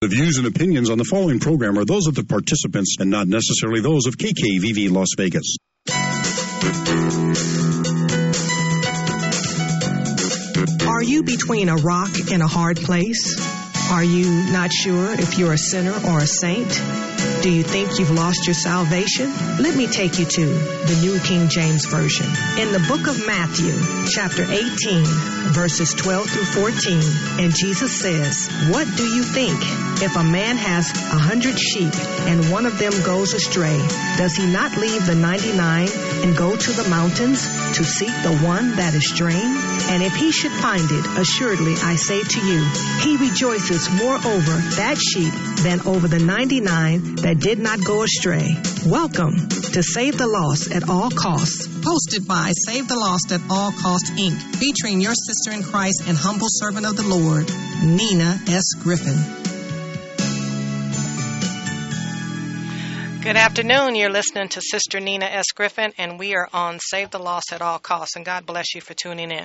The views and opinions on the following program are those of the participants and not necessarily those of KKVV Las Vegas. Are you between a rock and a hard place? Are you not sure if you're a sinner or a saint? Do you think you've lost your salvation? Let me take you to the New King James Version. In the book of Matthew, chapter 18, verses 12 through 14, and Jesus says, What do you think? If a man has a hundred sheep and one of them goes astray, does he not leave the 99 and go to the mountains to seek the one that is straying? And if he should find it, assuredly I say to you, he rejoices more over that sheep than over the 99 that did not go astray. Welcome to Save the Lost at All Costs. Hosted by Save the Lost at All Costs, Inc., featuring your sister in Christ and humble servant of the Lord, Nina S. Griffin. Good afternoon. You're listening to Sister Nina S. Griffin, and we are on Save the Lost at All Costs. And God bless you for tuning in.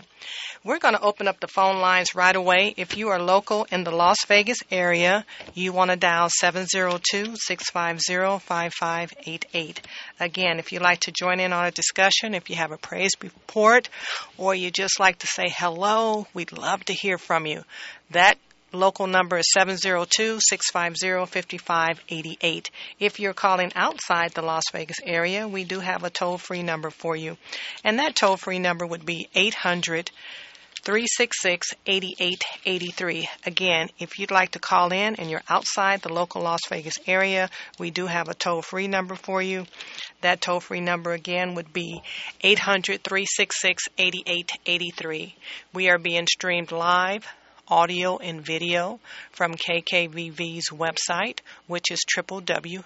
We're going to open up the phone lines right away. If you are local in the Las Vegas area, you want to dial 702 650 5588. Again, if you'd like to join in on a discussion, if you have a praise report, or you just like to say hello, we'd love to hear from you. That Local number is 702-650-5588. If you're calling outside the Las Vegas area, we do have a toll-free number for you. And that toll-free number would be 800 366 8883. Again, if you'd like to call in and you're outside the local Las Vegas area, we do have a toll free number for you. That toll free number again would be 800 366 8883. We are being streamed live audio and video from KKVV's website, which is www.kkvv.com.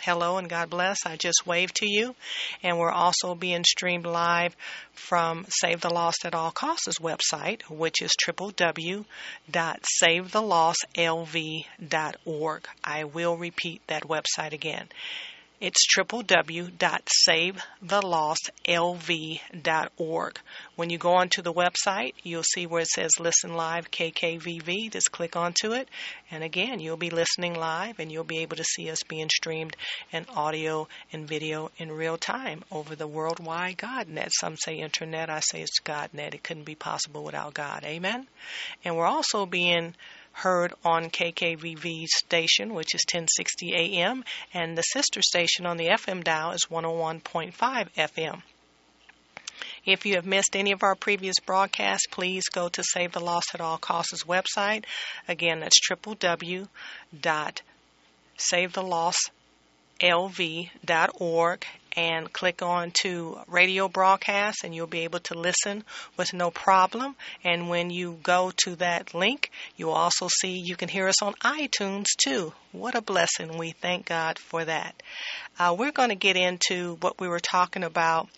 Hello and God bless. I just waved to you. And we're also being streamed live from Save the Lost at All Costs' website, which is www.savethelostlv.org. I will repeat that website again. It's www.savethelostlv.org. When you go onto the website, you'll see where it says Listen Live KKVV. Just click onto it, and again, you'll be listening live and you'll be able to see us being streamed in audio and video in real time over the worldwide GodNet. Some say internet, I say it's GodNet. It couldn't be possible without God. Amen? And we're also being heard on KKVV station, which is 1060 AM, and the sister station on the FM dial is 101.5 FM. If you have missed any of our previous broadcasts, please go to Save the Lost at All Costs website. Again, that's www.savethelostlv.org and click on to radio broadcast and you'll be able to listen with no problem. And when you go to that link you'll also see you can hear us on itunes too. What a blessing. We thank god for that. Uh, we're going to get into what we were talking about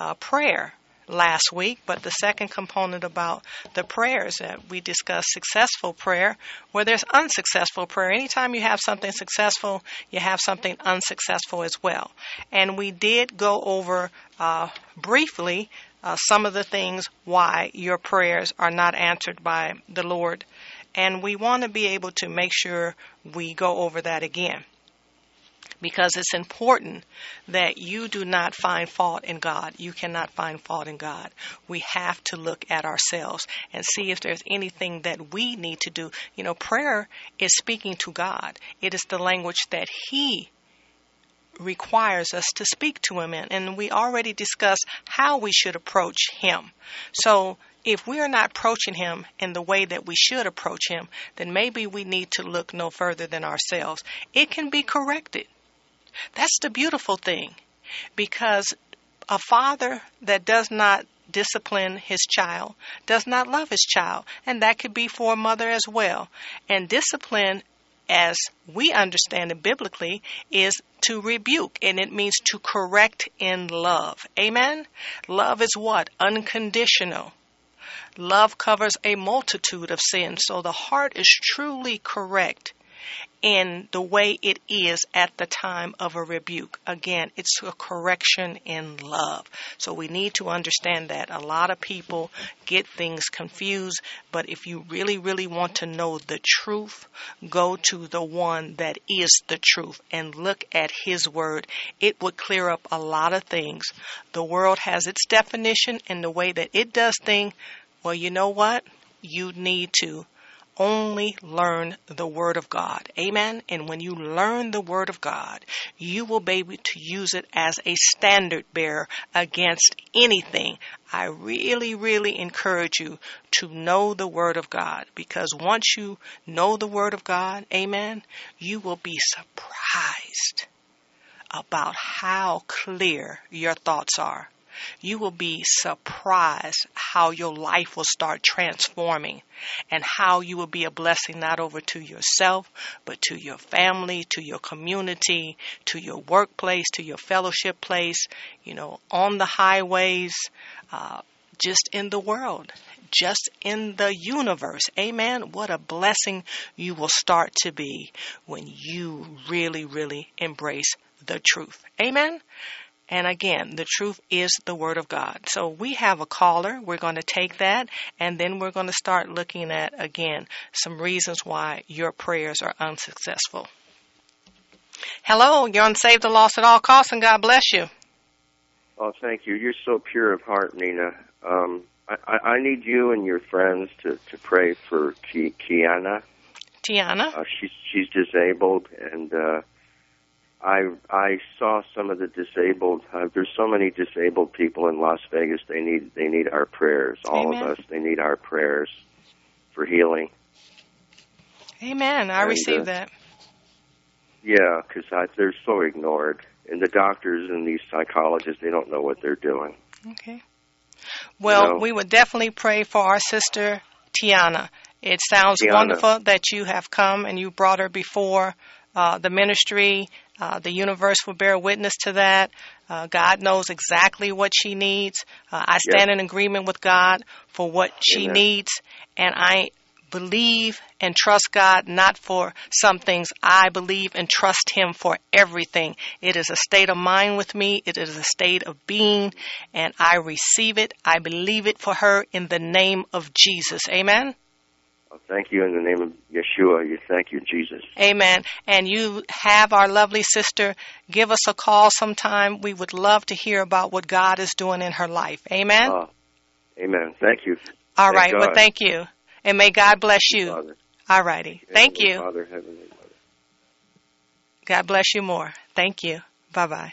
uh, prayer last week, but the second component about the prayers that we discussed successful prayer, where there's unsuccessful prayer. Anytime you have something successful, you have something unsuccessful as well. And we did go over uh, briefly uh, some of the things why your prayers are not answered by the Lord. And we want to be able to make sure we go over that again because it's important that you do not find fault in God. You cannot find fault in God. We have to look at ourselves and see if there's anything that we need to do. You know, prayer is speaking to God, it is the language that He requires us to speak to Him in. And we already discussed how we should approach Him. So, if we are not approaching him in the way that we should approach him, then maybe we need to look no further than ourselves. It can be corrected. That's the beautiful thing because a father that does not discipline his child does not love his child, and that could be for a mother as well. And discipline, as we understand it biblically, is to rebuke, and it means to correct in love. Amen? Love is what? Unconditional. Love covers a multitude of sins, so the heart is truly correct in the way it is at the time of a rebuke. Again, it's a correction in love. So we need to understand that. A lot of people get things confused, but if you really, really want to know the truth, go to the one that is the truth and look at his word. It would clear up a lot of things. The world has its definition and the way that it does things. Well, you know what? You need to only learn the Word of God. Amen. And when you learn the Word of God, you will be able to use it as a standard bearer against anything. I really, really encourage you to know the Word of God because once you know the Word of God, amen, you will be surprised about how clear your thoughts are you will be surprised how your life will start transforming and how you will be a blessing not over to yourself, but to your family, to your community, to your workplace, to your fellowship place, you know, on the highways, uh, just in the world, just in the universe. Amen. What a blessing you will start to be when you really, really embrace the truth. Amen. And again, the truth is the Word of God. So we have a caller. We're going to take that, and then we're going to start looking at, again, some reasons why your prayers are unsuccessful. Hello, you're on Save the Lost at All Costs, and God bless you. Oh, thank you. You're so pure of heart, Nina. Um, I, I need you and your friends to, to pray for Kiana. Tiana? Uh, she's she's disabled, and uh, I I saw some of the disabled. Uh, there's so many disabled people in Las Vegas. They need they need our prayers. All Amen. of us. They need our prayers for healing. Amen. I And, received uh, that. Yeah, because they're so ignored, and the doctors and these psychologists they don't know what they're doing. Okay. Well, know. we would definitely pray for our sister Tiana. It sounds Tiana. wonderful that you have come and you brought her before uh, the ministry. Uh, the universe will bear witness to that. Uh, God knows exactly what she needs. Uh, I stand in agreement with God for what she Amen. needs, and I believe and trust God not for some things. I believe and trust Him for everything. It is a state of mind with me. It is a state of being, and I receive it. I believe it for her in the name of Jesus. Amen. Thank you in the name of Yeshua. You thank you, Jesus. Amen. And you have our lovely sister give us a call sometime. We would love to hear about what God is doing in her life. Amen. Oh, amen. Thank you. All thank right. Well, thank you. And may God bless you. Father. All righty. Thank Heavenly you. Father. God bless you more. Thank you. Bye bye.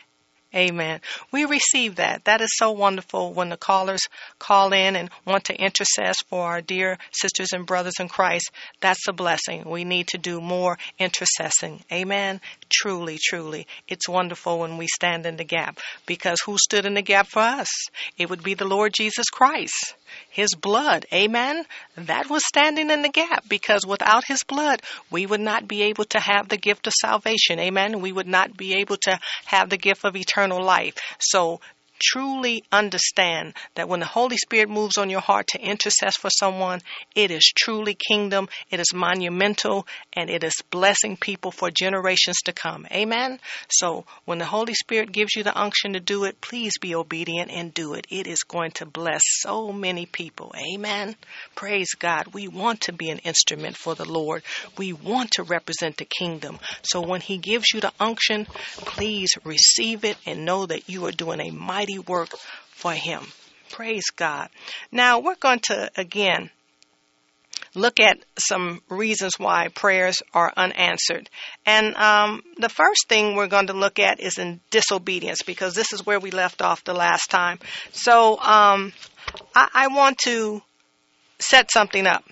Amen. We receive that. That is so wonderful when the callers call in and want to intercess for our dear sisters and brothers in Christ. That's a blessing. We need to do more intercessing. Amen. Truly, truly. It's wonderful when we stand in the gap because who stood in the gap for us? It would be the Lord Jesus Christ. His blood. Amen. That was standing in the gap because without His blood, we would not be able to have the gift of salvation. Amen. We would not be able to have the gift of eternal life. So, truly understand that when the Holy Spirit moves on your heart to intercess for someone, it is truly kingdom, it is monumental, and it is blessing people for generations to come. Amen. So when the Holy Spirit gives you the unction to do it, please be obedient and do it. It is going to bless so many people. Amen. Praise God. We want to be an instrument for the Lord. We want to represent the kingdom. So when He gives you the unction, please receive it and know that you are doing a mighty work for Him. Praise God. Now we're going to again look at some reasons why prayers are unanswered. And um, the first thing we're going to look at is in disobedience because this is where we left off the last time. So um, I, I want to set something up.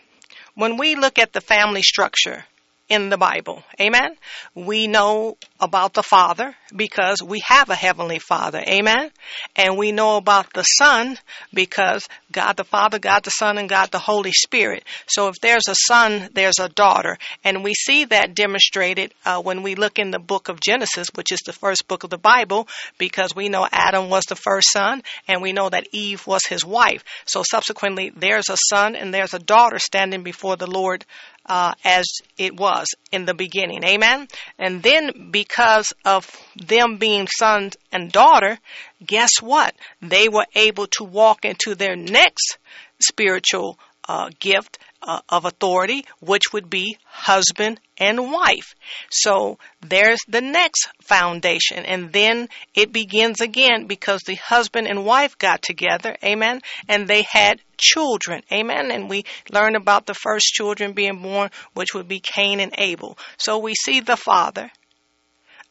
When we look at the family structure, in the Bible. Amen. We know about the Father because we have a Heavenly Father. Amen. And we know about the Son because God the Father, God the Son, and God the Holy Spirit. So if there's a son, there's a daughter. And we see that demonstrated uh, when we look in the book of Genesis, which is the first book of the Bible, because we know Adam was the first son and we know that Eve was his wife. So subsequently, there's a son and there's a daughter standing before the Lord uh, as it was in the beginning. Amen. And then because of them being sons and daughter, guess what? They were able to walk into their next spiritual uh, gift uh, of authority, which would be husband and wife. So there's the next foundation. And then it begins again because the husband and wife got together. Amen. And they had children. Amen. And we learn about the first children being born, which would be Cain and Abel. So we see the father.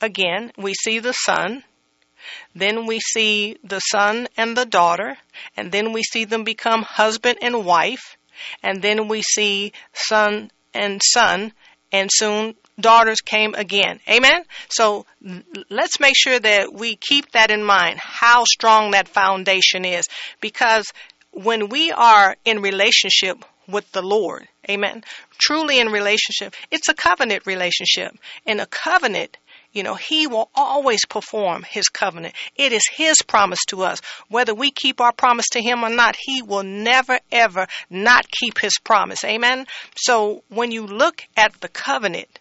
Again, we see the son. Then we see the son and the daughter. And then we see them become husband and wife and then we see son and son, and soon daughters came again. Amen? So let's make sure that we keep that in mind, how strong that foundation is. Because when we are in relationship with the Lord, amen, truly in relationship, it's a covenant relationship. And a covenant, you know, He will always perform His covenant. It is His promise to us. Whether we keep our promise to Him or not, He will never, ever not keep His promise. Amen? So when you look at the covenant,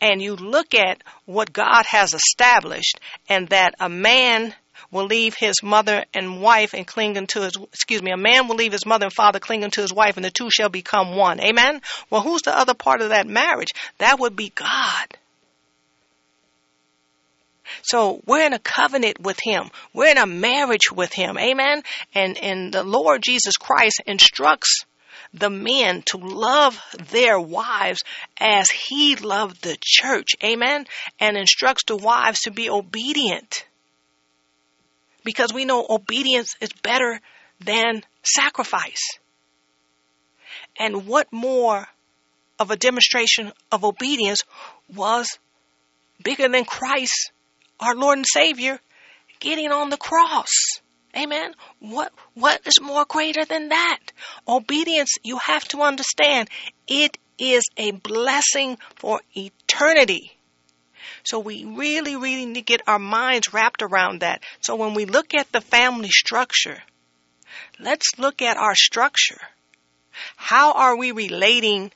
and you look at what God has established, and that a man will leave his mother and wife and cling unto his excuse me a man will leave his mother and father cling to his wife and the two shall become one amen well who's the other part of that marriage that would be god so we're in a covenant with Him. We're in a marriage with Him. Amen. And, and the Lord Jesus Christ instructs the men to love their wives as He loved the church. Amen. And instructs the wives to be obedient. Because we know obedience is better than sacrifice. And what more of a demonstration of obedience was bigger than Christ our Lord and Savior getting on the cross. Amen. What what is more greater than that? Obedience, you have to understand, it is a blessing for eternity. So we really, really need to get our minds wrapped around that. So when we look at the family structure, let's look at our structure. How are we relating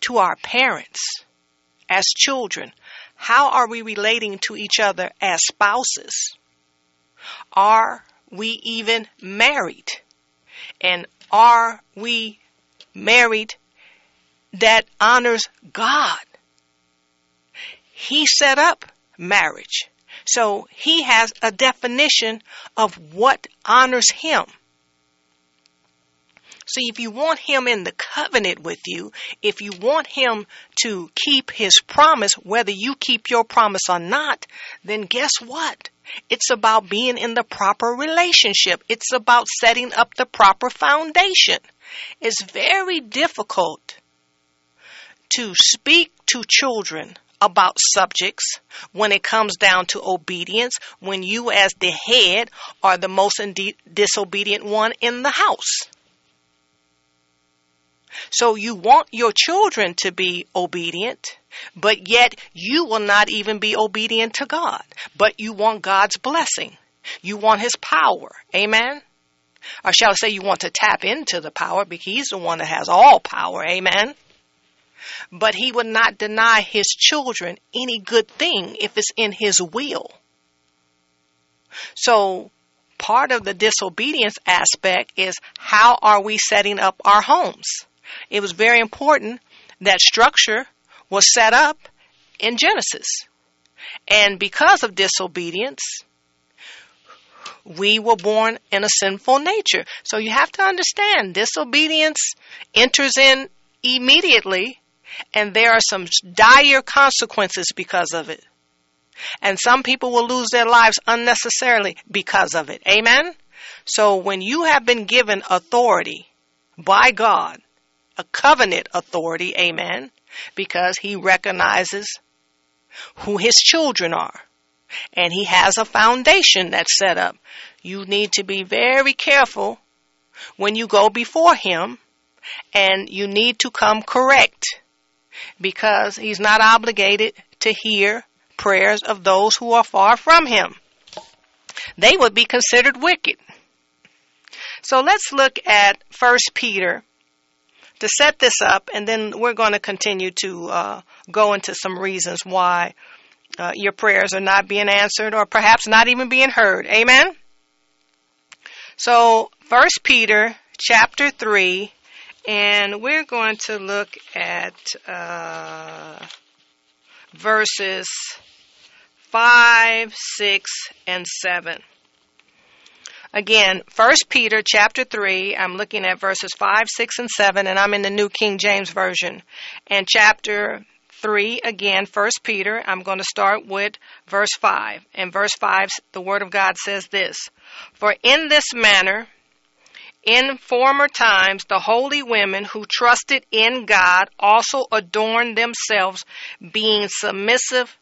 to our parents as children? How are we relating to each other as spouses? Are we even married? And are we married that honors God? He set up marriage. So he has a definition of what honors him. So if you want him in the covenant with you, if you want him to keep his promise, whether you keep your promise or not, then guess what? It's about being in the proper relationship. It's about setting up the proper foundation. It's very difficult to speak to children about subjects when it comes down to obedience when you as the head are the most disobedient one in the house. So you want your children to be obedient, but yet you will not even be obedient to God. But you want God's blessing. You want His power. Amen? Or shall I say you want to tap into the power because He's the one that has all power. Amen? But He would not deny His children any good thing if it's in His will. So part of the disobedience aspect is how are we setting up our homes? It was very important that structure was set up in Genesis. And because of disobedience, we were born in a sinful nature. So you have to understand disobedience enters in immediately, and there are some dire consequences because of it. And some people will lose their lives unnecessarily because of it. Amen? So when you have been given authority by God a covenant authority, amen, because he recognizes who his children are. And he has a foundation that's set up. You need to be very careful when you go before him and you need to come correct because he's not obligated to hear prayers of those who are far from him. They would be considered wicked. So let's look at 1 Peter to set this up, and then we're going to continue to uh, go into some reasons why uh, your prayers are not being answered or perhaps not even being heard. Amen? So, First Peter chapter 3, and we're going to look at uh, verses 5, 6, and 7. Again, 1 Peter chapter 3, I'm looking at verses 5, 6, and 7, and I'm in the New King James Version. And chapter 3, again, 1 Peter, I'm going to start with verse 5. And verse 5, the Word of God says this For in this manner, in former times, the holy women who trusted in God also adorned themselves, being submissive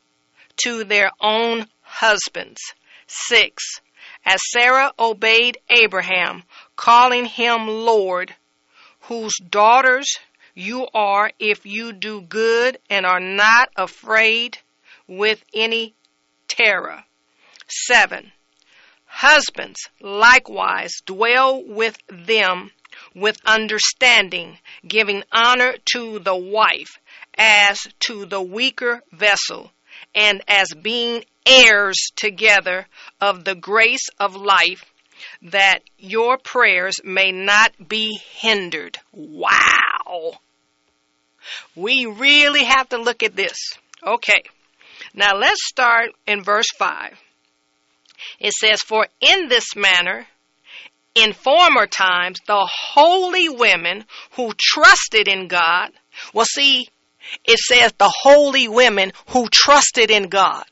to their own husbands. 6 as Sarah obeyed Abraham, calling him Lord, whose daughters you are if you do good and are not afraid with any terror. 7. Husbands likewise dwell with them with understanding, giving honor to the wife as to the weaker vessel, and as being heirs together of the grace of life, that your prayers may not be hindered. Wow. We really have to look at this. Okay. Now let's start in verse 5. It says, For in this manner, in former times, the holy women who trusted in God, well, see, it says the holy women who trusted in God.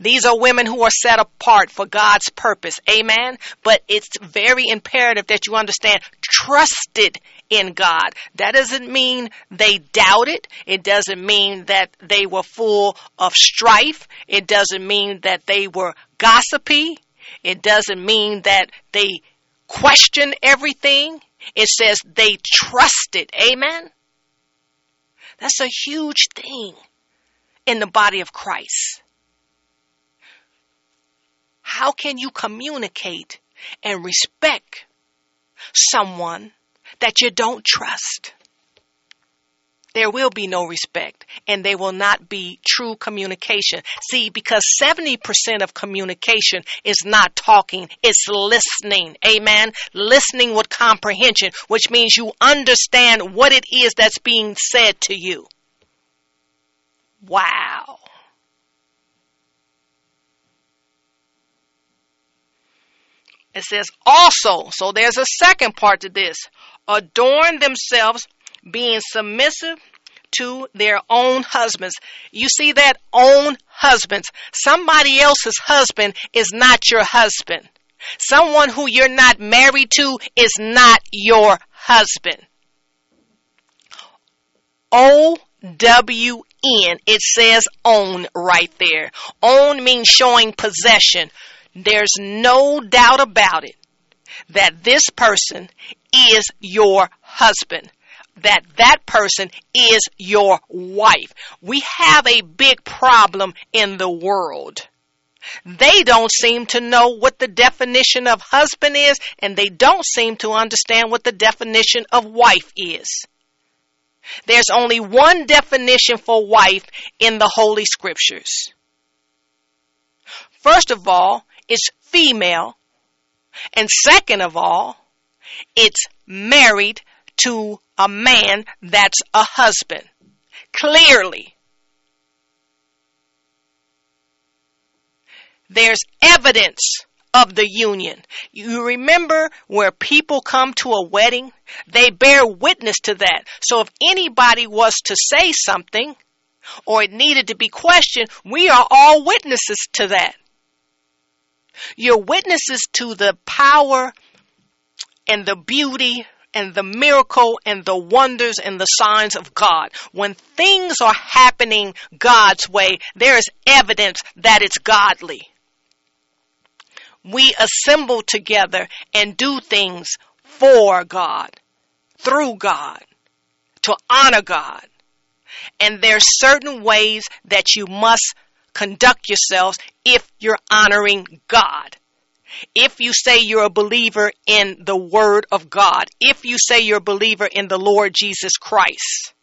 These are women who are set apart for God's purpose. Amen. But it's very imperative that you understand trusted in God. That doesn't mean they doubted. It doesn't mean that they were full of strife. It doesn't mean that they were gossipy. It doesn't mean that they questioned everything. It says they trusted. Amen. That's a huge thing in the body of Christ. How can you communicate and respect someone that you don't trust? There will be no respect and there will not be true communication. See, because 70% of communication is not talking, it's listening. Amen. Listening with comprehension, which means you understand what it is that's being said to you. Wow. It says also, so there's a second part to this, adorn themselves being submissive to their own husbands. You see that own husbands. Somebody else's husband is not your husband. Someone who you're not married to is not your husband. O W N. It says own right there. Own means showing possession. There's no doubt about it that this person is your husband. That that person is your wife. We have a big problem in the world. They don't seem to know what the definition of husband is, and they don't seem to understand what the definition of wife is. There's only one definition for wife in the Holy Scriptures. First of all, it's female. And second of all, it's married to a man that's a husband. Clearly. There's evidence of the union. You remember where people come to a wedding? They bear witness to that. So if anybody was to say something or it needed to be questioned, we are all witnesses to that. You're witnesses to the power and the beauty and the miracle and the wonders and the signs of God. When things are happening God's way, there is evidence that it's godly. We assemble together and do things for God, through God, to honor God. And there's certain ways that you must conduct yourselves if you're honoring God. If you say you're a believer in the Word of God, if you say you're a believer in the Lord Jesus Christ,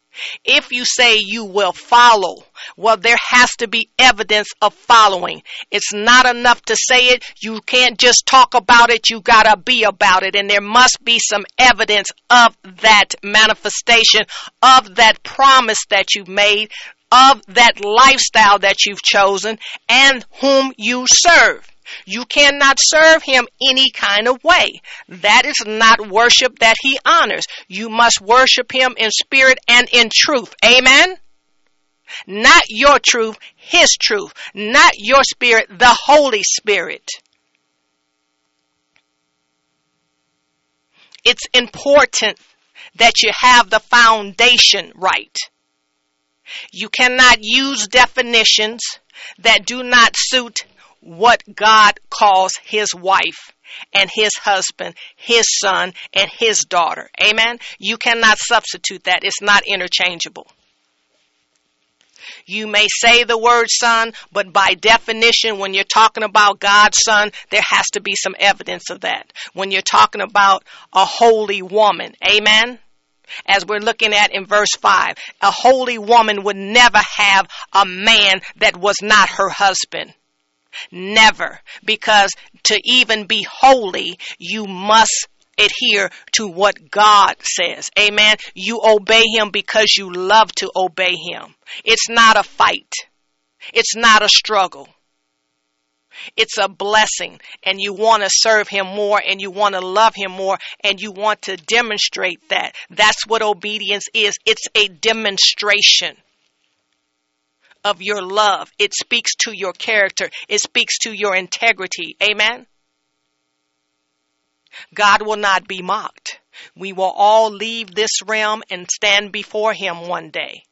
if you say you will follow, well, there has to be evidence of following. It's not enough to say it. You can't just talk about it. You gotta be about it. And there must be some evidence of that manifestation, of that promise that you've made, of that lifestyle that you've chosen, and whom you serve. You cannot serve him any kind of way. That is not worship that he honors. You must worship him in spirit and in truth. Amen? Not your truth, his truth. Not your spirit, the Holy Spirit. It's important that you have the foundation right. You cannot use definitions that do not suit what God calls his wife and his husband, his son, and his daughter. Amen? You cannot substitute that. It's not interchangeable. You may say the word son, but by definition, when you're talking about God's son, there has to be some evidence of that. When you're talking about a holy woman, amen? As we're looking at in verse 5, a holy woman would never have a man that was not her husband. Never. Because to even be holy, you must adhere to what God says. Amen. You obey Him because you love to obey Him. It's not a fight. It's not a struggle. It's a blessing and you want to serve him more and you want to love him more and you want to demonstrate that. That's what obedience is. It's a demonstration of your love. It speaks to your character. It speaks to your integrity. Amen. God will not be mocked. We will all leave this realm and stand before Him one day.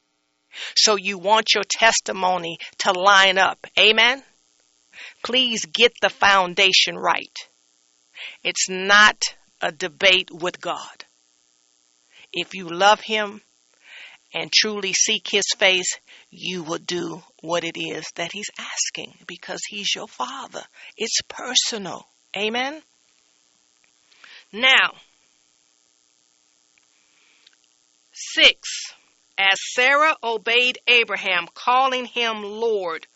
So you want your testimony to line up. Amen. Please get the foundation right. It's not a debate with God. If you love Him, and truly seek his face, you will do what it is that he's asking because he's your father. It's personal. Amen. Now, six, as Sarah obeyed Abraham, calling him Lord,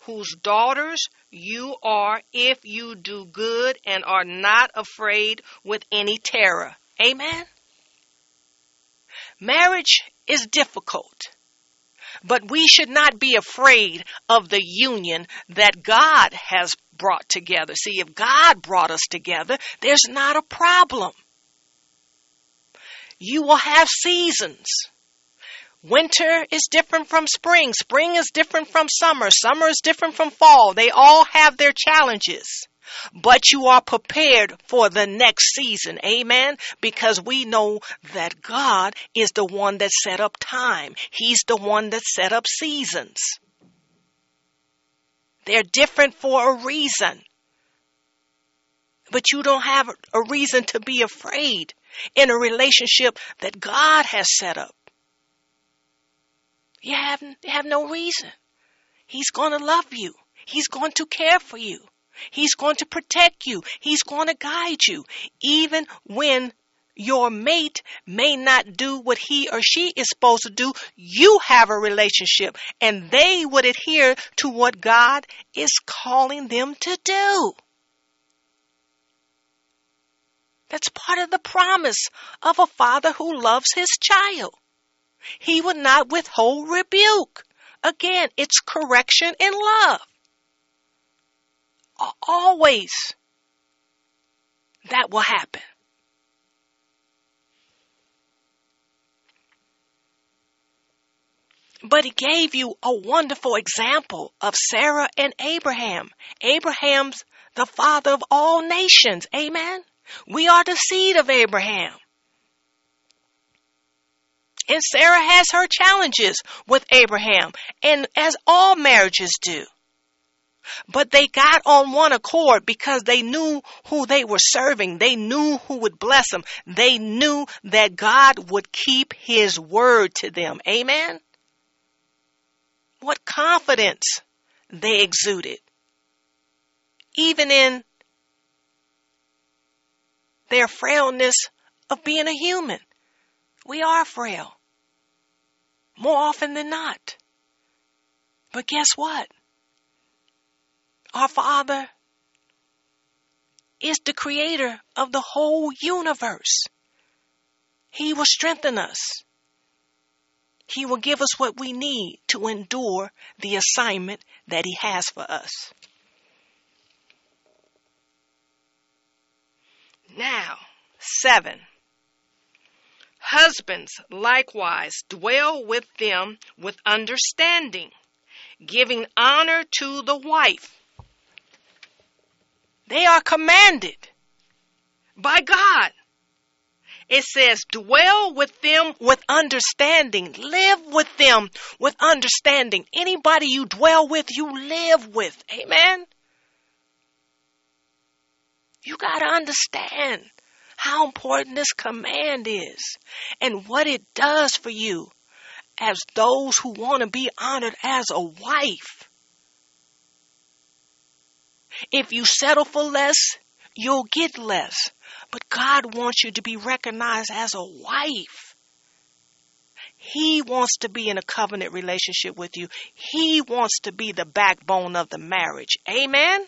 whose daughters you are if you do good and are not afraid with any terror. Amen. Marriage is difficult. But we should not be afraid of the union that God has brought together. See, if God brought us together, there's not a problem. You will have seasons. Winter is different from spring. Spring is different from summer. Summer is different from fall. They all have their challenges but you are prepared for the next season. Amen. Because we know that God is the one that set up time. He's the one that set up seasons. They're different for a reason. But you don't have a reason to be afraid in a relationship that God has set up. You have, you have no reason. He's going to love you. He's going to care for you. He's going to protect you. He's going to guide you. Even when your mate may not do what he or she is supposed to do, you have a relationship and they would adhere to what God is calling them to do. That's part of the promise of a father who loves his child. He would not withhold rebuke. Again, it's correction and love always that will happen. But he gave you a wonderful example of Sarah and Abraham. Abraham's the father of all nations. Amen. We are the seed of Abraham. And Sarah has her challenges with Abraham, and as all marriages do. But they got on one accord because they knew who they were serving. They knew who would bless them. They knew that God would keep his word to them. Amen. What confidence they exuded. Even in their frailness of being a human. We are frail. More often than not. But guess what? Our Father is the creator of the whole universe. He will strengthen us. He will give us what we need to endure the assignment that He has for us. Now, seven. Husbands likewise dwell with them with understanding, giving honor to the wife. They are commanded by God. It says, dwell with them with understanding. Live with them with understanding. Anybody you dwell with, you live with. Amen. You got to understand how important this command is and what it does for you as those who want to be honored as a wife. If you settle for less, you'll get less. But God wants you to be recognized as a wife. He wants to be in a covenant relationship with you. He wants to be the backbone of the marriage. Amen?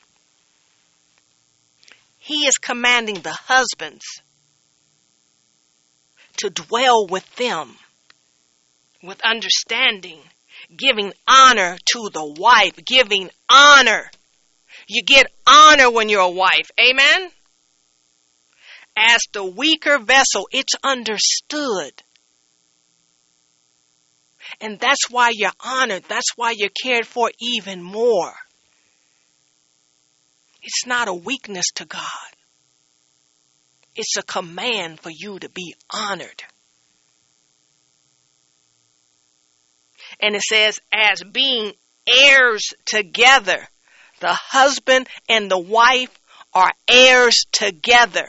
He is commanding the husbands to dwell with them with understanding, giving honor to the wife, giving honor. You get honor when you're a wife. Amen? As the weaker vessel, it's understood. And that's why you're honored. That's why you're cared for even more. It's not a weakness to God. It's a command for you to be honored. And it says, as being heirs together, the husband and the wife are heirs together.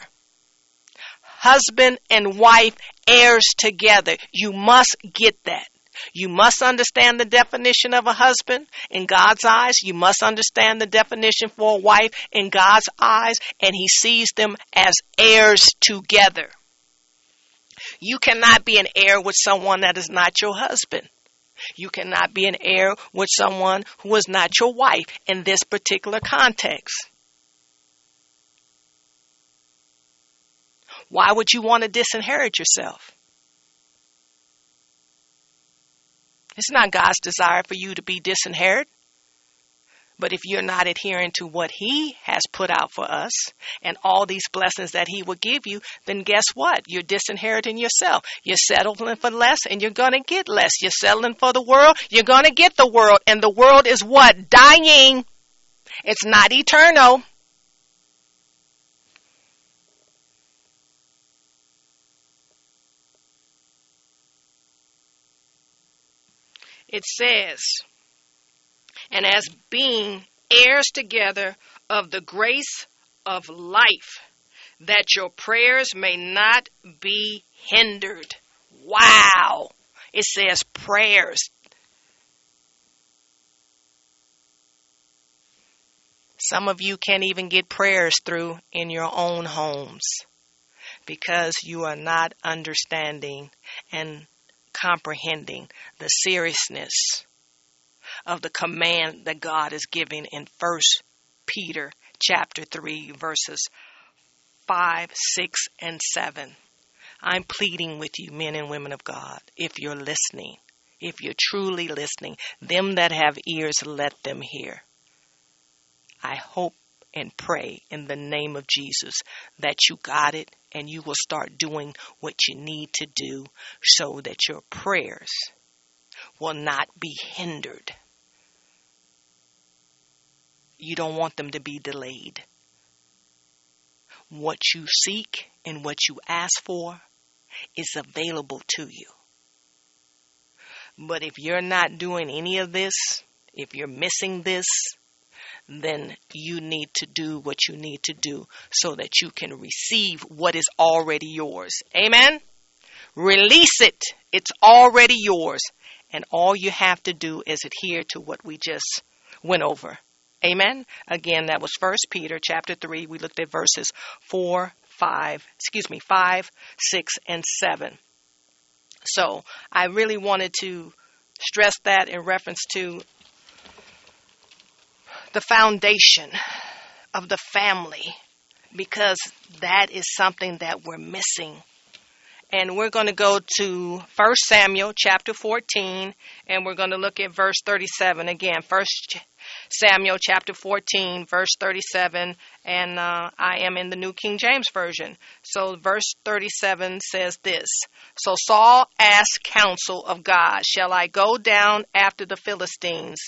Husband and wife, heirs together. You must get that. You must understand the definition of a husband in God's eyes. You must understand the definition for a wife in God's eyes, and He sees them as heirs together. You cannot be an heir with someone that is not your husband. You cannot be an heir with someone who is not your wife in this particular context. Why would you want to disinherit yourself? It's not God's desire for you to be disinherited. But if you're not adhering to what He has put out for us and all these blessings that He will give you, then guess what? You're disinheriting yourself. You're settling for less and you're going to get less. You're settling for the world, you're going to get the world. And the world is what? Dying. It's not eternal. it says, and as being heirs together of the grace of life, that your prayers may not be hindered. Wow! It says prayers. Some of you can't even get prayers through in your own homes because you are not understanding and comprehending the seriousness of the command that God is giving in First Peter chapter 3 verses 5, 6 and 7. I'm pleading with you men and women of God if you're listening, if you're truly listening, them that have ears let them hear. I hope and pray in the name of Jesus that you got it and you will start doing what you need to do so that your prayers will not be hindered. You don't want them to be delayed. What you seek and what you ask for is available to you. But if you're not doing any of this, if you're missing this, then you need to do what you need to do so that you can receive what is already yours. Amen? Release it. It's already yours. And all you have to do is adhere to what we just went over. Amen. Again, that was First Peter chapter 3. We looked at verses 4, 5, excuse me, 5, 6, and 7. So I really wanted to stress that in reference to the foundation of the family because that is something that we're missing. And we're going to go to 1 Samuel chapter 14 and we're going to look at verse 37 again. 1 Samuel chapter 14 verse 37 and uh, I am in the New King James Version. So verse 37 says this. So Saul asked counsel of God, shall I go down after the Philistines?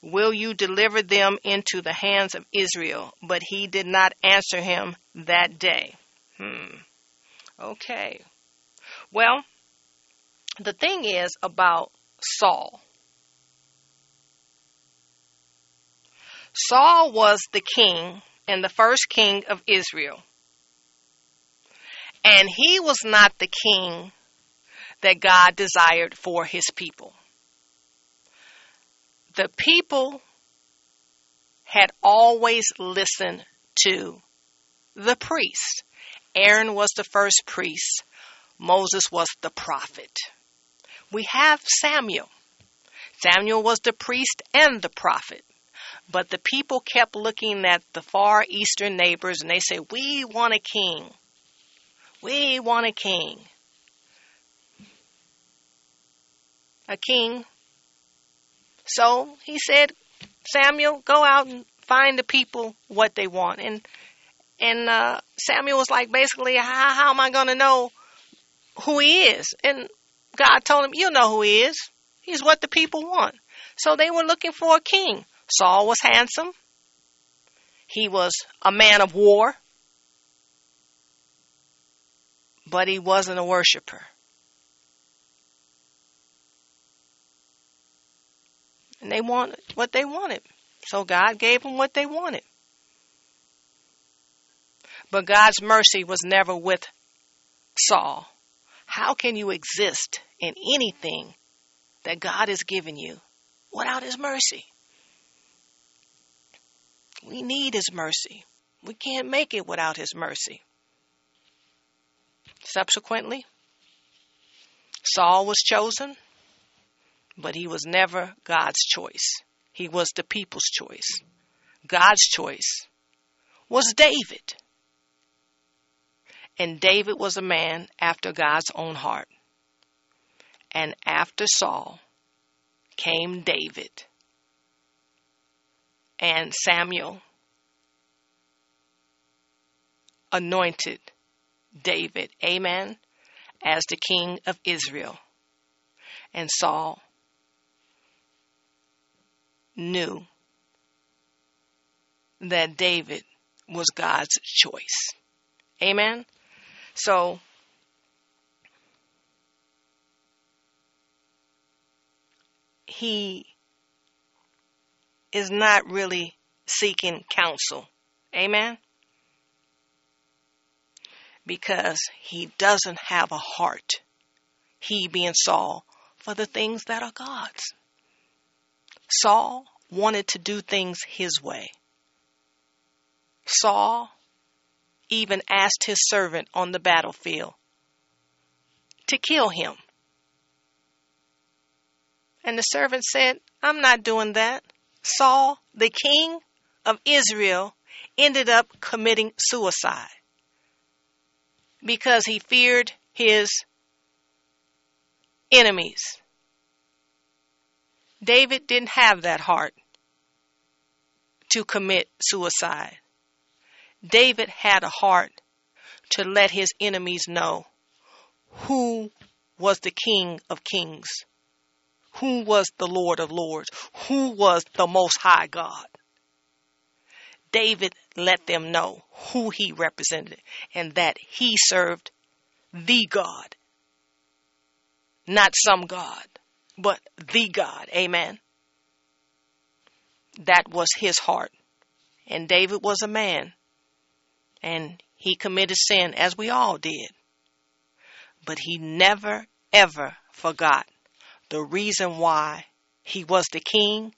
Will you deliver them into the hands of Israel? But he did not answer him that day. Hmm. Okay. Well, the thing is about Saul. Saul was the king and the first king of Israel. And he was not the king that God desired for his people the people had always listened to the priest. Aaron was the first priest. Moses was the prophet. We have Samuel. Samuel was the priest and the prophet. But the people kept looking at the far eastern neighbors and they said, We want a king. We want a king. A king so he said, Samuel, go out and find the people what they want. And and uh, Samuel was like, basically, how, how am I going to know who he is? And God told him, you know who he is. He's what the people want. So they were looking for a king. Saul was handsome. He was a man of war. But he wasn't a worshiper. And they wanted what they wanted. So God gave them what they wanted. But God's mercy was never with Saul. How can you exist in anything that God has given you without His mercy? We need His mercy. We can't make it without His mercy. Subsequently, Saul was chosen but he was never God's choice. He was the people's choice. God's choice was David. And David was a man after God's own heart. And after Saul came David and Samuel anointed David, amen, as the king of Israel. And Saul knew that David was God's choice. Amen? So, he is not really seeking counsel. Amen? Because he doesn't have a heart, he being Saul, for the things that are God's. Saul wanted to do things his way. Saul even asked his servant on the battlefield to kill him. And the servant said, I'm not doing that. Saul, the king of Israel, ended up committing suicide because he feared his enemies. David didn't have that heart to commit suicide. David had a heart to let his enemies know who was the King of Kings, who was the Lord of Lords, who was the Most High God. David let them know who he represented and that he served the God, not some God but the God. Amen. That was his heart. And David was a man. And he committed sin as we all did. But he never, ever forgot the reason why he was the king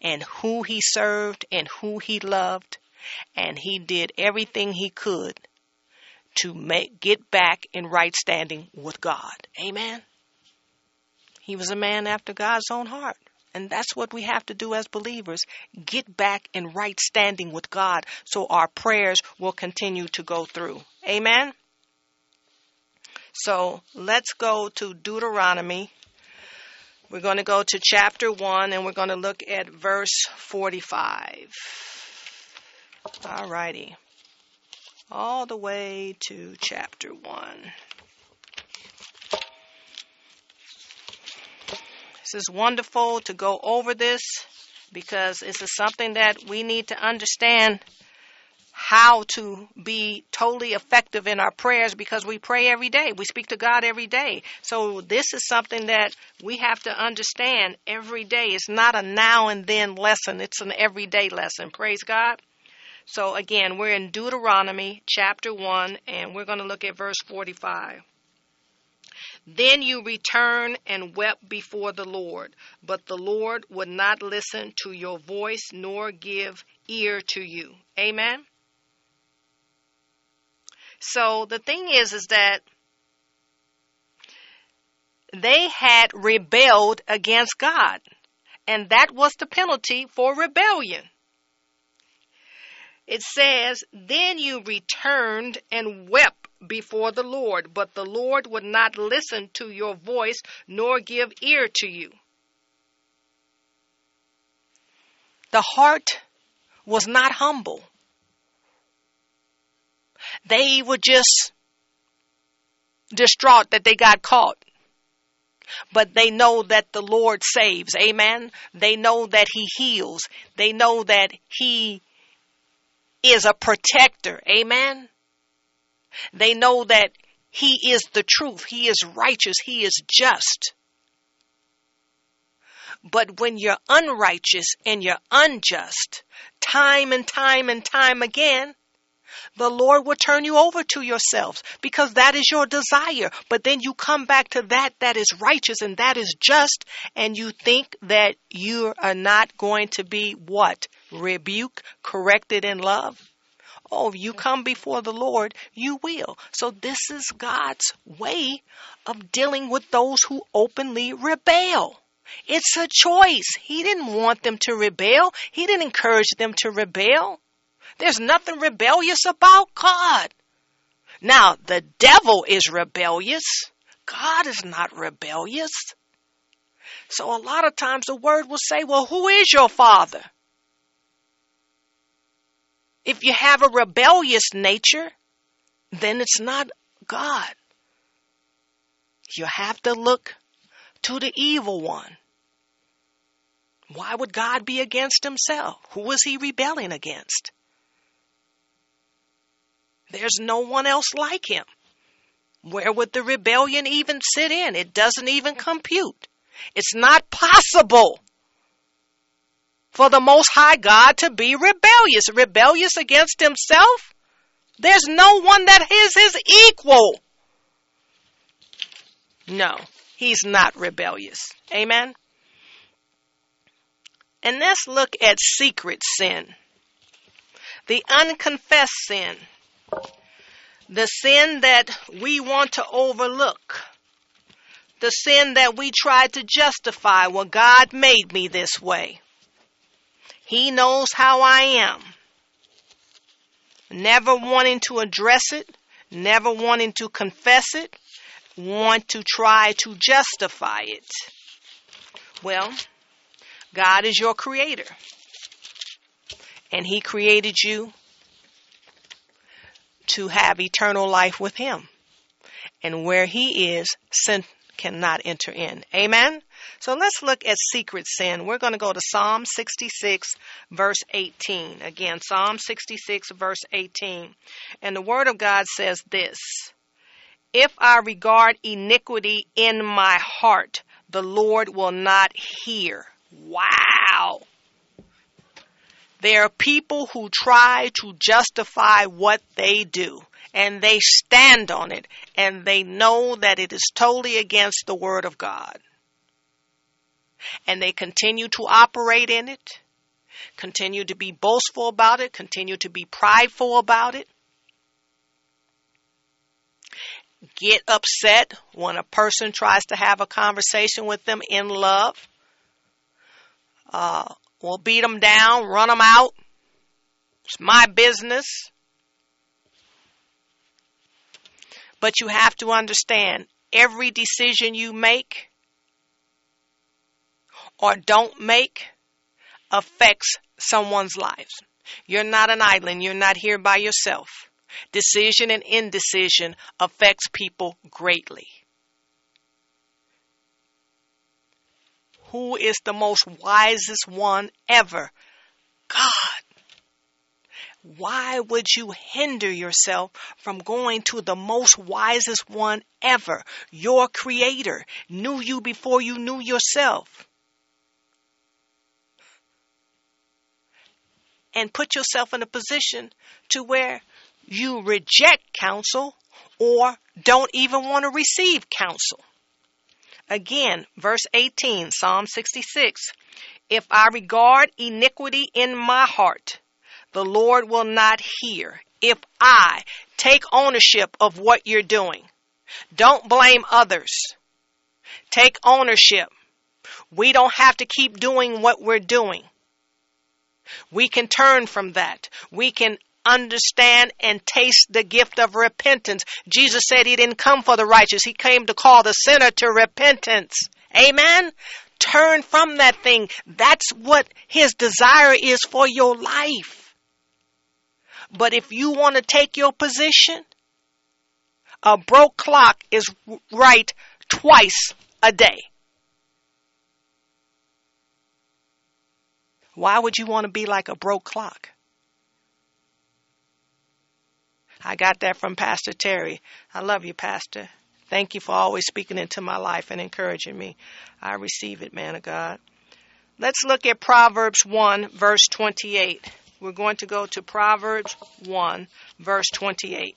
and who he served and who he loved. And he did everything he could to make get back in right standing with God. Amen. He was a man after God's own heart. And that's what we have to do as believers. Get back in right standing with God so our prayers will continue to go through. Amen. So let's go to Deuteronomy. We're going to go to chapter 1 and we're going to look at verse 45. All righty. All the way to chapter 1. Is wonderful to go over this because this is something that we need to understand how to be totally effective in our prayers because we pray every day. We speak to God every day. So this is something that we have to understand every day. It's not a now and then lesson, it's an everyday lesson. Praise God. So again, we're in Deuteronomy chapter 1 and we're going to look at verse 45. Then you returned and wept before the Lord, but the Lord would not listen to your voice nor give ear to you. Amen. So the thing is, is that they had rebelled against God, and that was the penalty for rebellion. It says, Then you returned and wept before the Lord, but the Lord would not listen to your voice nor give ear to you. The heart was not humble. They were just distraught that they got caught. But they know that the Lord saves. Amen. They know that He heals. They know that He is a protector. Amen. They know that He is the truth. He is righteous. He is just. But when you're unrighteous and you're unjust, time and time and time again, the Lord will turn you over to yourselves because that is your desire. But then you come back to that that is righteous and that is just, and you think that you are not going to be what? Rebuke, corrected in love? Oh, you come before the Lord, you will. So this is God's way of dealing with those who openly rebel. It's a choice. He didn't want them to rebel. He didn't encourage them to rebel. There's nothing rebellious about God. Now, the devil is rebellious. God is not rebellious. So a lot of times the word will say, well, who is your father? If you have a rebellious nature, then it's not God. You have to look to the evil one. Why would God be against himself? Who was he rebelling against? There's no one else like him. Where would the rebellion even sit in? It doesn't even compute. It's not possible for the Most High God to be rebellious, rebellious against Himself. There's no one that is His equal. No, He's not rebellious. Amen. And let's look at secret sin. The unconfessed sin. The sin that we want to overlook. The sin that we try to justify. Well, God made me this way. He knows how I am. Never wanting to address it, never wanting to confess it, want to try to justify it. Well, God is your creator. And He created you to have eternal life with Him. And where He is, sin cannot enter in. Amen? So let's look at secret sin. We're going to go to Psalm 66, verse 18. Again, Psalm 66, verse 18. And the Word of God says this If I regard iniquity in my heart, the Lord will not hear. Wow. There are people who try to justify what they do and they stand on it and they know that it is totally against the Word of God and they continue to operate in it, continue to be boastful about it, continue to be prideful about it. get upset when a person tries to have a conversation with them in love. Uh, we'll beat them down, run them out. It's my business. But you have to understand every decision you make or don't make affects someone's lives. You're not an island. You're not here by yourself. Decision and indecision affects people greatly. Who is the most wisest one ever? God. Why would you hinder yourself from going to the most wisest one ever? Your creator knew you before you knew yourself. And put yourself in a position to where you reject counsel or don't even want to receive counsel. Again, verse 18, Psalm 66. If I regard iniquity in my heart, the Lord will not hear. If I take ownership of what you're doing, don't blame others. Take ownership. We don't have to keep doing what we're doing. We can turn from that. We can understand and taste the gift of repentance. Jesus said he didn't come for the righteous. He came to call the sinner to repentance. Amen. Turn from that thing. That's what his desire is for your life. But if you want to take your position, a broke clock is right twice a day. Why would you want to be like a broke clock? I got that from Pastor Terry. I love you, Pastor. Thank you for always speaking into my life and encouraging me. I receive it, man of God. Let's look at Proverbs 1, verse 28. We're going to go to Proverbs 1, verse 28.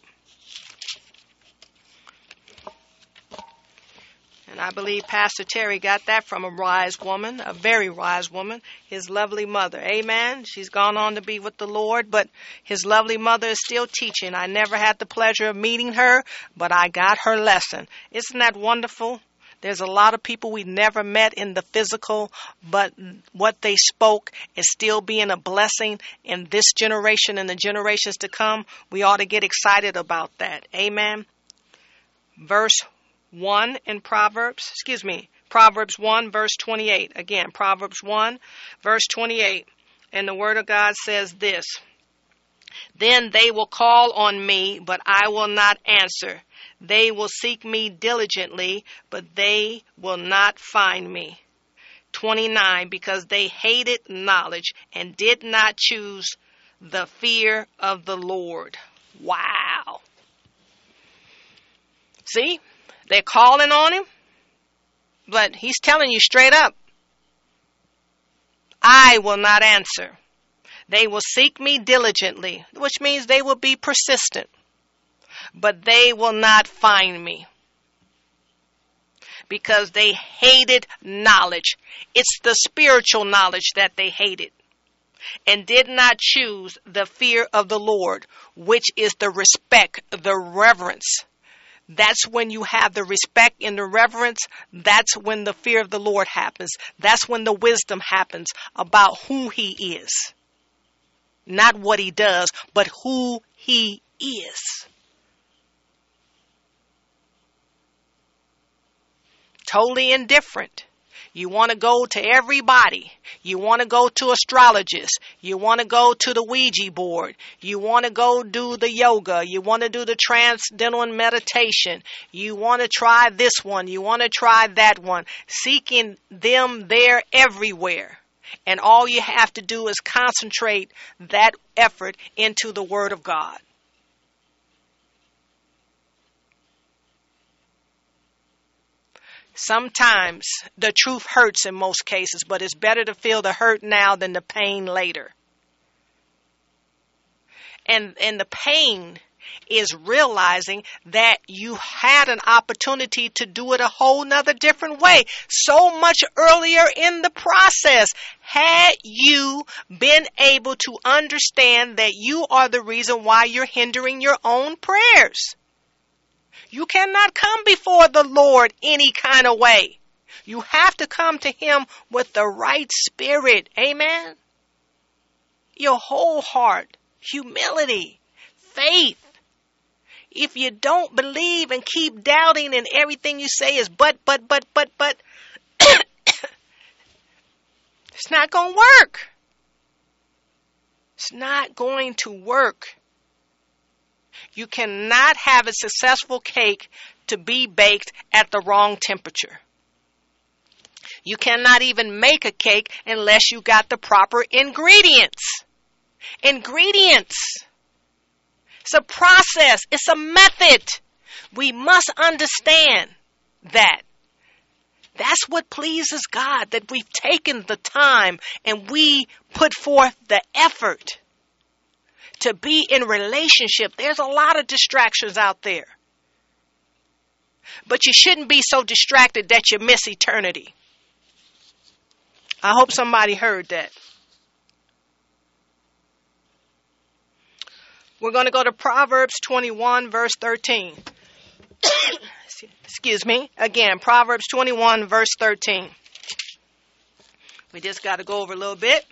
And I believe Pastor Terry got that from a wise woman, a very wise woman, his lovely mother. Amen. She's gone on to be with the Lord, but his lovely mother is still teaching. I never had the pleasure of meeting her, but I got her lesson. Isn't that wonderful? There's a lot of people we never met in the physical, but what they spoke is still being a blessing in this generation and the generations to come. We ought to get excited about that. Amen. Verse 1 in Proverbs, excuse me, Proverbs 1, verse 28. Again, Proverbs 1, verse 28. And the Word of God says this Then they will call on me, but I will not answer. They will seek me diligently, but they will not find me. 29. Because they hated knowledge and did not choose the fear of the Lord. Wow. See, they're calling on him, but he's telling you straight up I will not answer. They will seek me diligently, which means they will be persistent, but they will not find me because they hated knowledge. It's the spiritual knowledge that they hated and did not choose the fear of the Lord, which is the respect, the reverence that's when you have the respect and the reverence. That's when the fear of the Lord happens. That's when the wisdom happens about who He is. Not what He does, but who He is. Totally indifferent. You want to go to everybody. You want to go to astrologists. You want to go to the Ouija board. You want to go do the yoga. You want to do the transcendental meditation. You want to try this one. You want to try that one. Seeking them there everywhere. And all you have to do is concentrate that effort into the Word of God. Sometimes the truth hurts in most cases, but it's better to feel the hurt now than the pain later. And and the pain is realizing that you had an opportunity to do it a whole nother different way. So much earlier in the process. Had you been able to understand that you are the reason why you're hindering your own prayers You cannot come before the Lord any kind of way. You have to come to Him with the right spirit. Amen. Your whole heart, humility, faith. If you don't believe and keep doubting and everything you say is but, but, but, but, but, it's not going to work. It's not going to work. You cannot have a successful cake to be baked at the wrong temperature. You cannot even make a cake unless you got the proper ingredients. Ingredients. It's a process. It's a method. We must understand that. That's what pleases God, that we've taken the time and we put forth the effort to be in relationship. There's a lot of distractions out there. But you shouldn't be so distracted that you miss eternity. I hope somebody heard that. We're going to go to Proverbs 21, verse 13. Excuse me. Again, Proverbs 21, verse 13. We just got to go over a little bit.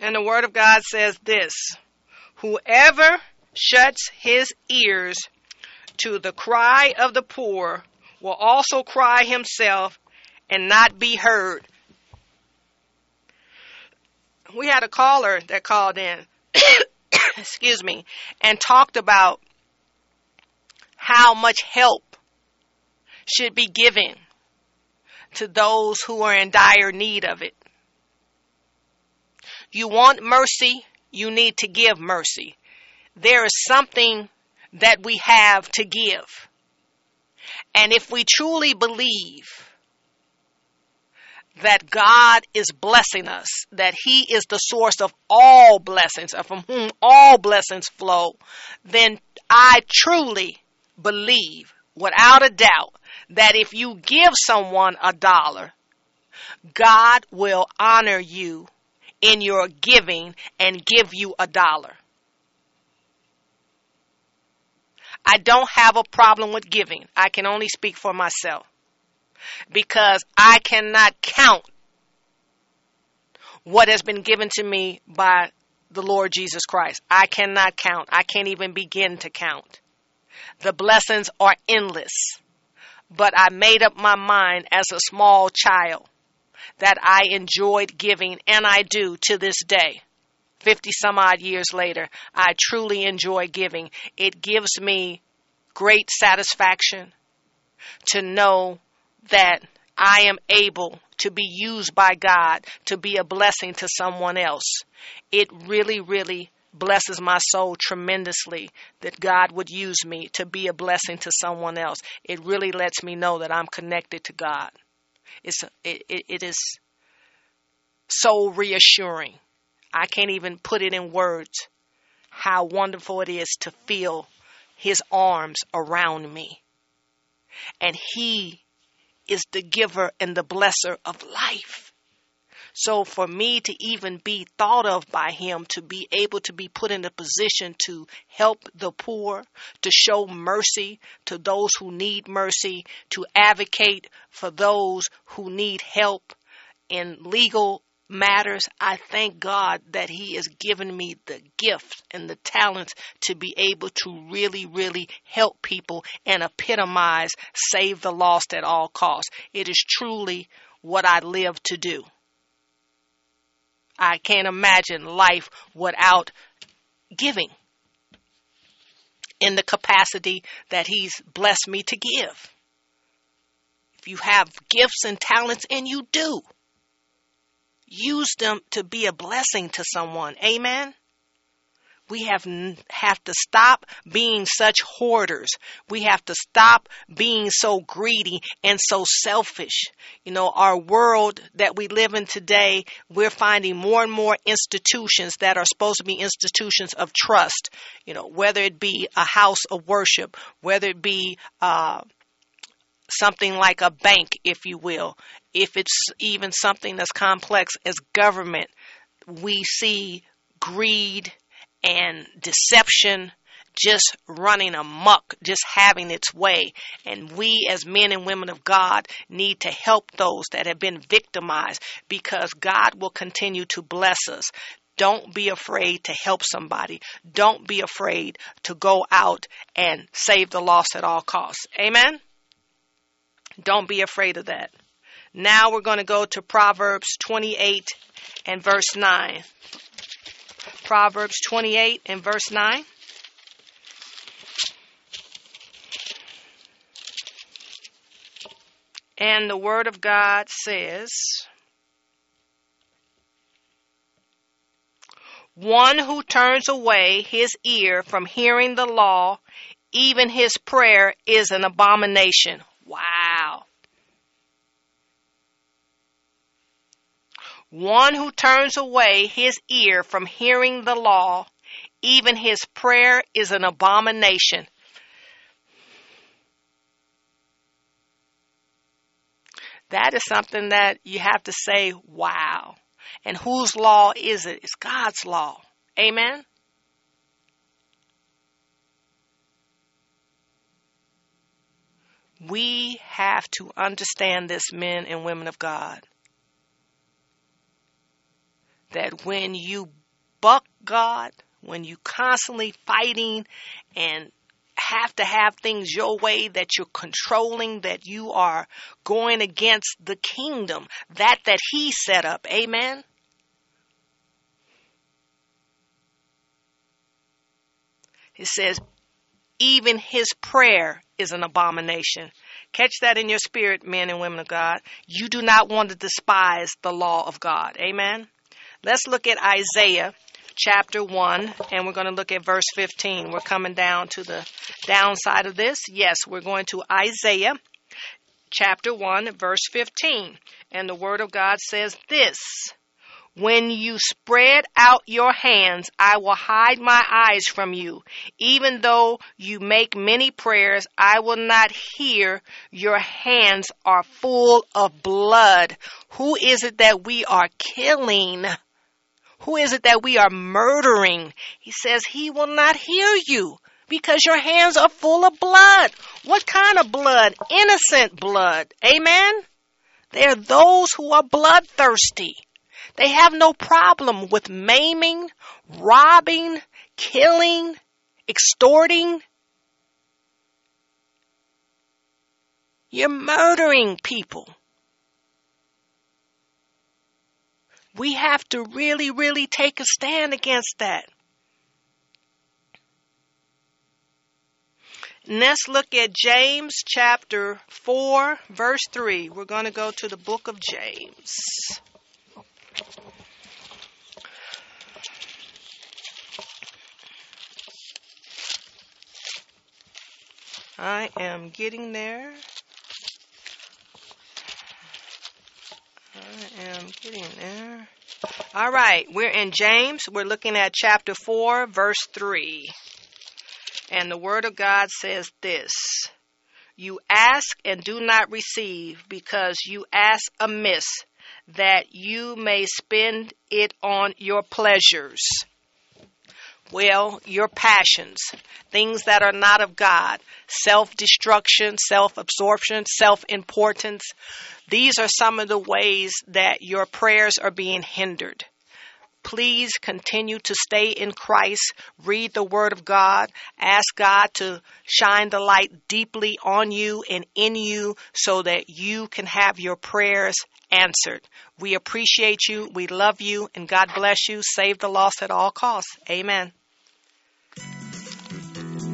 And the Word of God says this Whoever shuts his ears to the cry of the poor will also cry himself and not be heard. We had a caller that called in, excuse me, and talked about how much help should be given to those who are in dire need of it. You want mercy, you need to give mercy. There is something that we have to give. And if we truly believe that God is blessing us, that He is the source of all blessings, and from whom all blessings flow, then I truly believe, without a doubt, that if you give someone a dollar, God will honor you in your giving and give you a dollar. I don't have a problem with giving. I can only speak for myself because I cannot count what has been given to me by the Lord Jesus Christ. I cannot count. I can't even begin to count. The blessings are endless. But I made up my mind as a small child that I enjoyed giving, and I do to this day. 50 some odd years later, I truly enjoy giving. It gives me great satisfaction to know that I am able to be used by God to be a blessing to someone else. It really, really blesses my soul tremendously that God would use me to be a blessing to someone else. It really lets me know that I'm connected to God. It's it, it, it is so reassuring. I can't even put it in words how wonderful it is to feel his arms around me. And he is the giver and the blesser of life. So for me to even be thought of by him, to be able to be put in a position to help the poor, to show mercy to those who need mercy, to advocate for those who need help in legal matters, I thank God that He has given me the gift and the talents to be able to really, really help people and epitomize save the lost at all costs. It is truly what I live to do. I can't imagine life without giving in the capacity that He's blessed me to give. If you have gifts and talents, and you do, use them to be a blessing to someone. Amen. We have have to stop being such hoarders. We have to stop being so greedy and so selfish. You know, our world that we live in today, we're finding more and more institutions that are supposed to be institutions of trust. You know, whether it be a house of worship, whether it be uh, something like a bank, if you will, if it's even something as complex as government, we see greed and deception just running amok, just having its way. And we, as men and women of God, need to help those that have been victimized because God will continue to bless us. Don't be afraid to help somebody. Don't be afraid to go out and save the lost at all costs. Amen? Don't be afraid of that. Now we're going to go to Proverbs 28 and verse 9. Proverbs 28 and verse 9. And the Word of God says, One who turns away his ear from hearing the law, even his prayer is an abomination. Wow. One who turns away his ear from hearing the law, even his prayer is an abomination. That is something that you have to say, wow. And whose law is it? It's God's law. Amen? We have to understand this, men and women of God. That when you buck God, when you constantly fighting and have to have things your way, that you're controlling, that you are going against the kingdom, that that he set up. Amen. It says, even his prayer is an abomination. Catch that in your spirit, men and women of God. You do not want to despise the law of God. Amen. Let's look at Isaiah chapter 1 and we're going to look at verse 15. We're coming down to the downside of this. Yes, we're going to Isaiah chapter 1 verse 15. And the word of God says this. When you spread out your hands, I will hide my eyes from you. Even though you make many prayers, I will not hear. Your hands are full of blood. Who is it that we are killing? Who is it that we are murdering? He says he will not hear you because your hands are full of blood. What kind of blood? Innocent blood. Amen? They are those who are bloodthirsty. They have no problem with maiming, robbing, killing, extorting. You're murdering people. We have to really, really take a stand against that. Let's look at James chapter 4, verse 3. We're going to go to the book of James. I am getting there. I am getting there. All right, we're in James. We're looking at chapter 4, verse 3. And the Word of God says this You ask and do not receive because you ask amiss that you may spend it on your pleasures. Well, your passions, things that are not of God, self destruction, self absorption, self importance. These are some of the ways that your prayers are being hindered. Please continue to stay in Christ, read the Word of God, ask God to shine the light deeply on you and in you so that you can have your prayers answered. We appreciate you, we love you, and God bless you. Save the lost at all costs. Amen.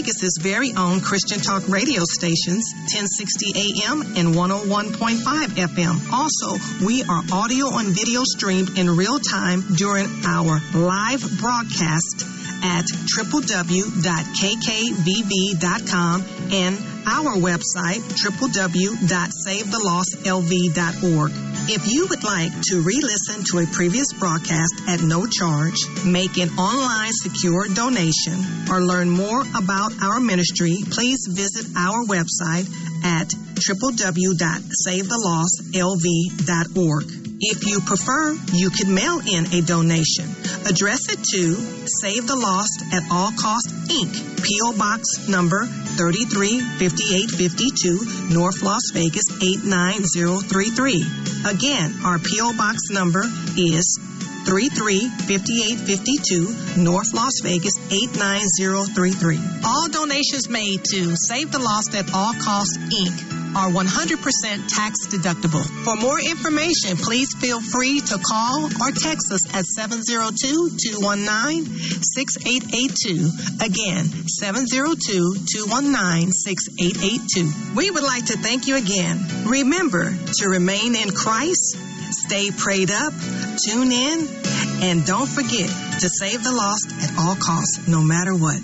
Texas' very own Christian Talk radio stations, 1060 AM and 101.5 FM. Also, we are audio and video streamed in real time during our live broadcast at www.kkvv.com and our website, www.savethelostlv.org. If you would like to re-listen to a previous broadcast at no charge, make an online secure donation, or learn more about our ministry, please visit our website at www.savethelostlv.org. If you prefer, you can mail in a donation. Address it to Save the Lost at All Cost Inc., P.O. Box number 335852, North Las Vegas 89033. Again, our P.O. Box number is 335852, North Las Vegas 89033. All donations made to Save the Lost at All Cost Inc are 100% tax deductible. For more information, please feel free to call or text us at 702-219-6882. Again, 702-219-6882. We would like to thank you again. Remember to remain in Christ, stay prayed up, tune in, and don't forget to save the lost at all costs, no matter what.